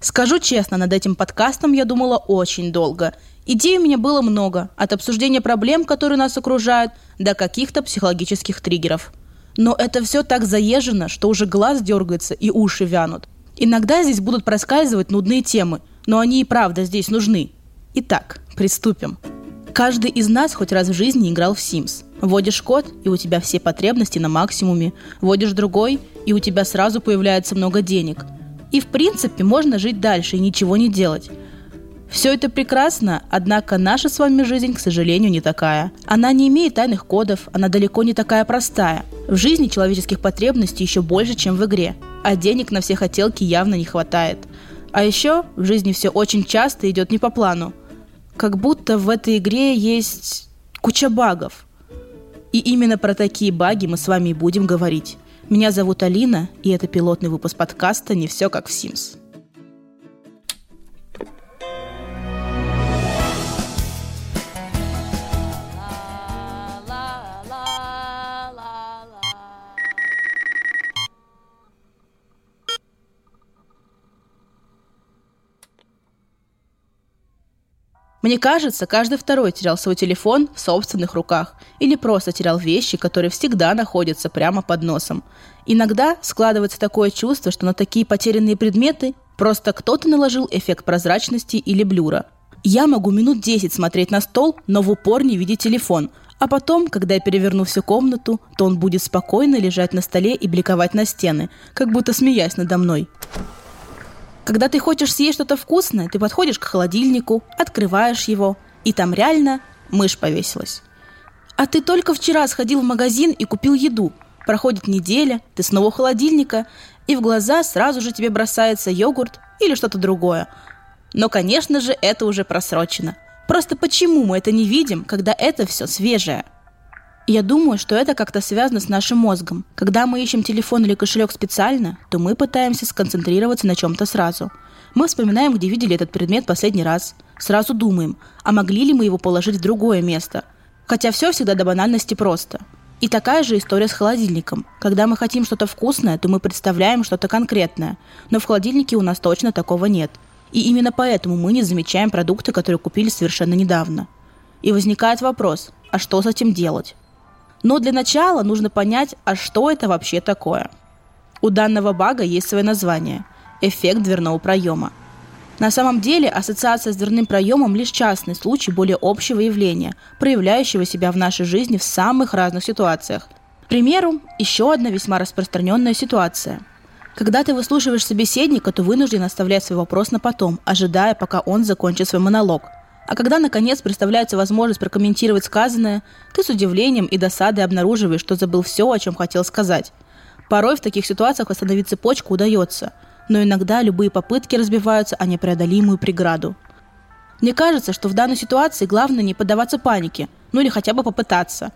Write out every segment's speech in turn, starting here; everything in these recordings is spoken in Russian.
Скажу честно, над этим подкастом я думала очень долго. Идей у меня было много, от обсуждения проблем, которые нас окружают, до каких-то психологических триггеров. Но это все так заезжено, что уже глаз дергается и уши вянут. Иногда здесь будут проскальзывать нудные темы, но они и правда здесь нужны. Итак, приступим. Каждый из нас хоть раз в жизни играл в Sims. Вводишь код, и у тебя все потребности на максимуме. Вводишь другой, и у тебя сразу появляется много денег. И в принципе можно жить дальше и ничего не делать. Все это прекрасно, однако наша с вами жизнь, к сожалению, не такая. Она не имеет тайных кодов, она далеко не такая простая. В жизни человеческих потребностей еще больше, чем в игре, а денег на все хотелки явно не хватает. А еще в жизни все очень часто идет не по плану – как будто в этой игре есть куча багов. И именно про такие баги мы с вами и будем говорить. Меня зовут Алина, и это пилотный выпуск подкаста «Не все как в Sims». Мне кажется, каждый второй терял свой телефон в собственных руках или просто терял вещи, которые всегда находятся прямо под носом. Иногда складывается такое чувство, что на такие потерянные предметы просто кто-то наложил эффект прозрачности или блюра. Я могу минут 10 смотреть на стол, но в упор не видеть телефон, а потом, когда я переверну всю комнату, то он будет спокойно лежать на столе и бликовать на стены, как будто смеясь надо мной. Когда ты хочешь съесть что-то вкусное, ты подходишь к холодильнику, открываешь его, и там реально мышь повесилась. А ты только вчера сходил в магазин и купил еду. Проходит неделя, ты снова у холодильника, и в глаза сразу же тебе бросается йогурт или что-то другое. Но, конечно же, это уже просрочено. Просто почему мы это не видим, когда это все свежее – я думаю, что это как-то связано с нашим мозгом. Когда мы ищем телефон или кошелек специально, то мы пытаемся сконцентрироваться на чем-то сразу. Мы вспоминаем, где видели этот предмет последний раз. Сразу думаем, а могли ли мы его положить в другое место. Хотя все всегда до банальности просто. И такая же история с холодильником. Когда мы хотим что-то вкусное, то мы представляем что-то конкретное. Но в холодильнике у нас точно такого нет. И именно поэтому мы не замечаем продукты, которые купили совершенно недавно. И возникает вопрос, а что с этим делать? Но для начала нужно понять, а что это вообще такое. У данного бага есть свое название – эффект дверного проема. На самом деле ассоциация с дверным проемом лишь частный случай более общего явления, проявляющего себя в нашей жизни в самых разных ситуациях. К примеру, еще одна весьма распространенная ситуация. Когда ты выслушиваешь собеседника, то вынужден оставлять свой вопрос на потом, ожидая, пока он закончит свой монолог – а когда, наконец, представляется возможность прокомментировать сказанное, ты с удивлением и досадой обнаруживаешь, что забыл все, о чем хотел сказать. Порой в таких ситуациях восстановить цепочку удается, но иногда любые попытки разбиваются о непреодолимую преграду. Мне кажется, что в данной ситуации главное не поддаваться панике, ну или хотя бы попытаться.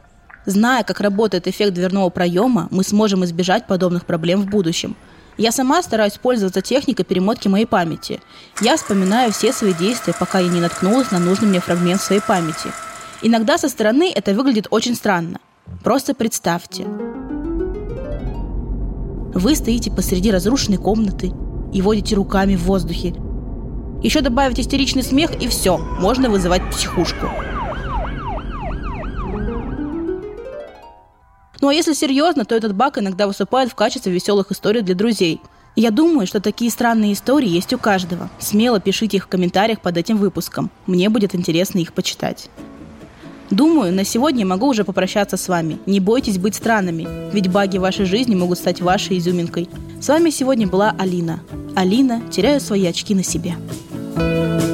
Зная, как работает эффект дверного проема, мы сможем избежать подобных проблем в будущем – я сама стараюсь пользоваться техникой перемотки моей памяти. Я вспоминаю все свои действия, пока я не наткнулась на нужный мне фрагмент своей памяти. Иногда со стороны это выглядит очень странно. Просто представьте. Вы стоите посреди разрушенной комнаты и водите руками в воздухе. Еще добавить истеричный смех и все, можно вызывать психушку. Ну а если серьезно, то этот баг иногда выступает в качестве веселых историй для друзей. Я думаю, что такие странные истории есть у каждого. Смело пишите их в комментариях под этим выпуском. Мне будет интересно их почитать. Думаю, на сегодня могу уже попрощаться с вами. Не бойтесь быть странными, ведь баги вашей жизни могут стать вашей изюминкой. С вами сегодня была Алина. Алина, теряю свои очки на себе. thank you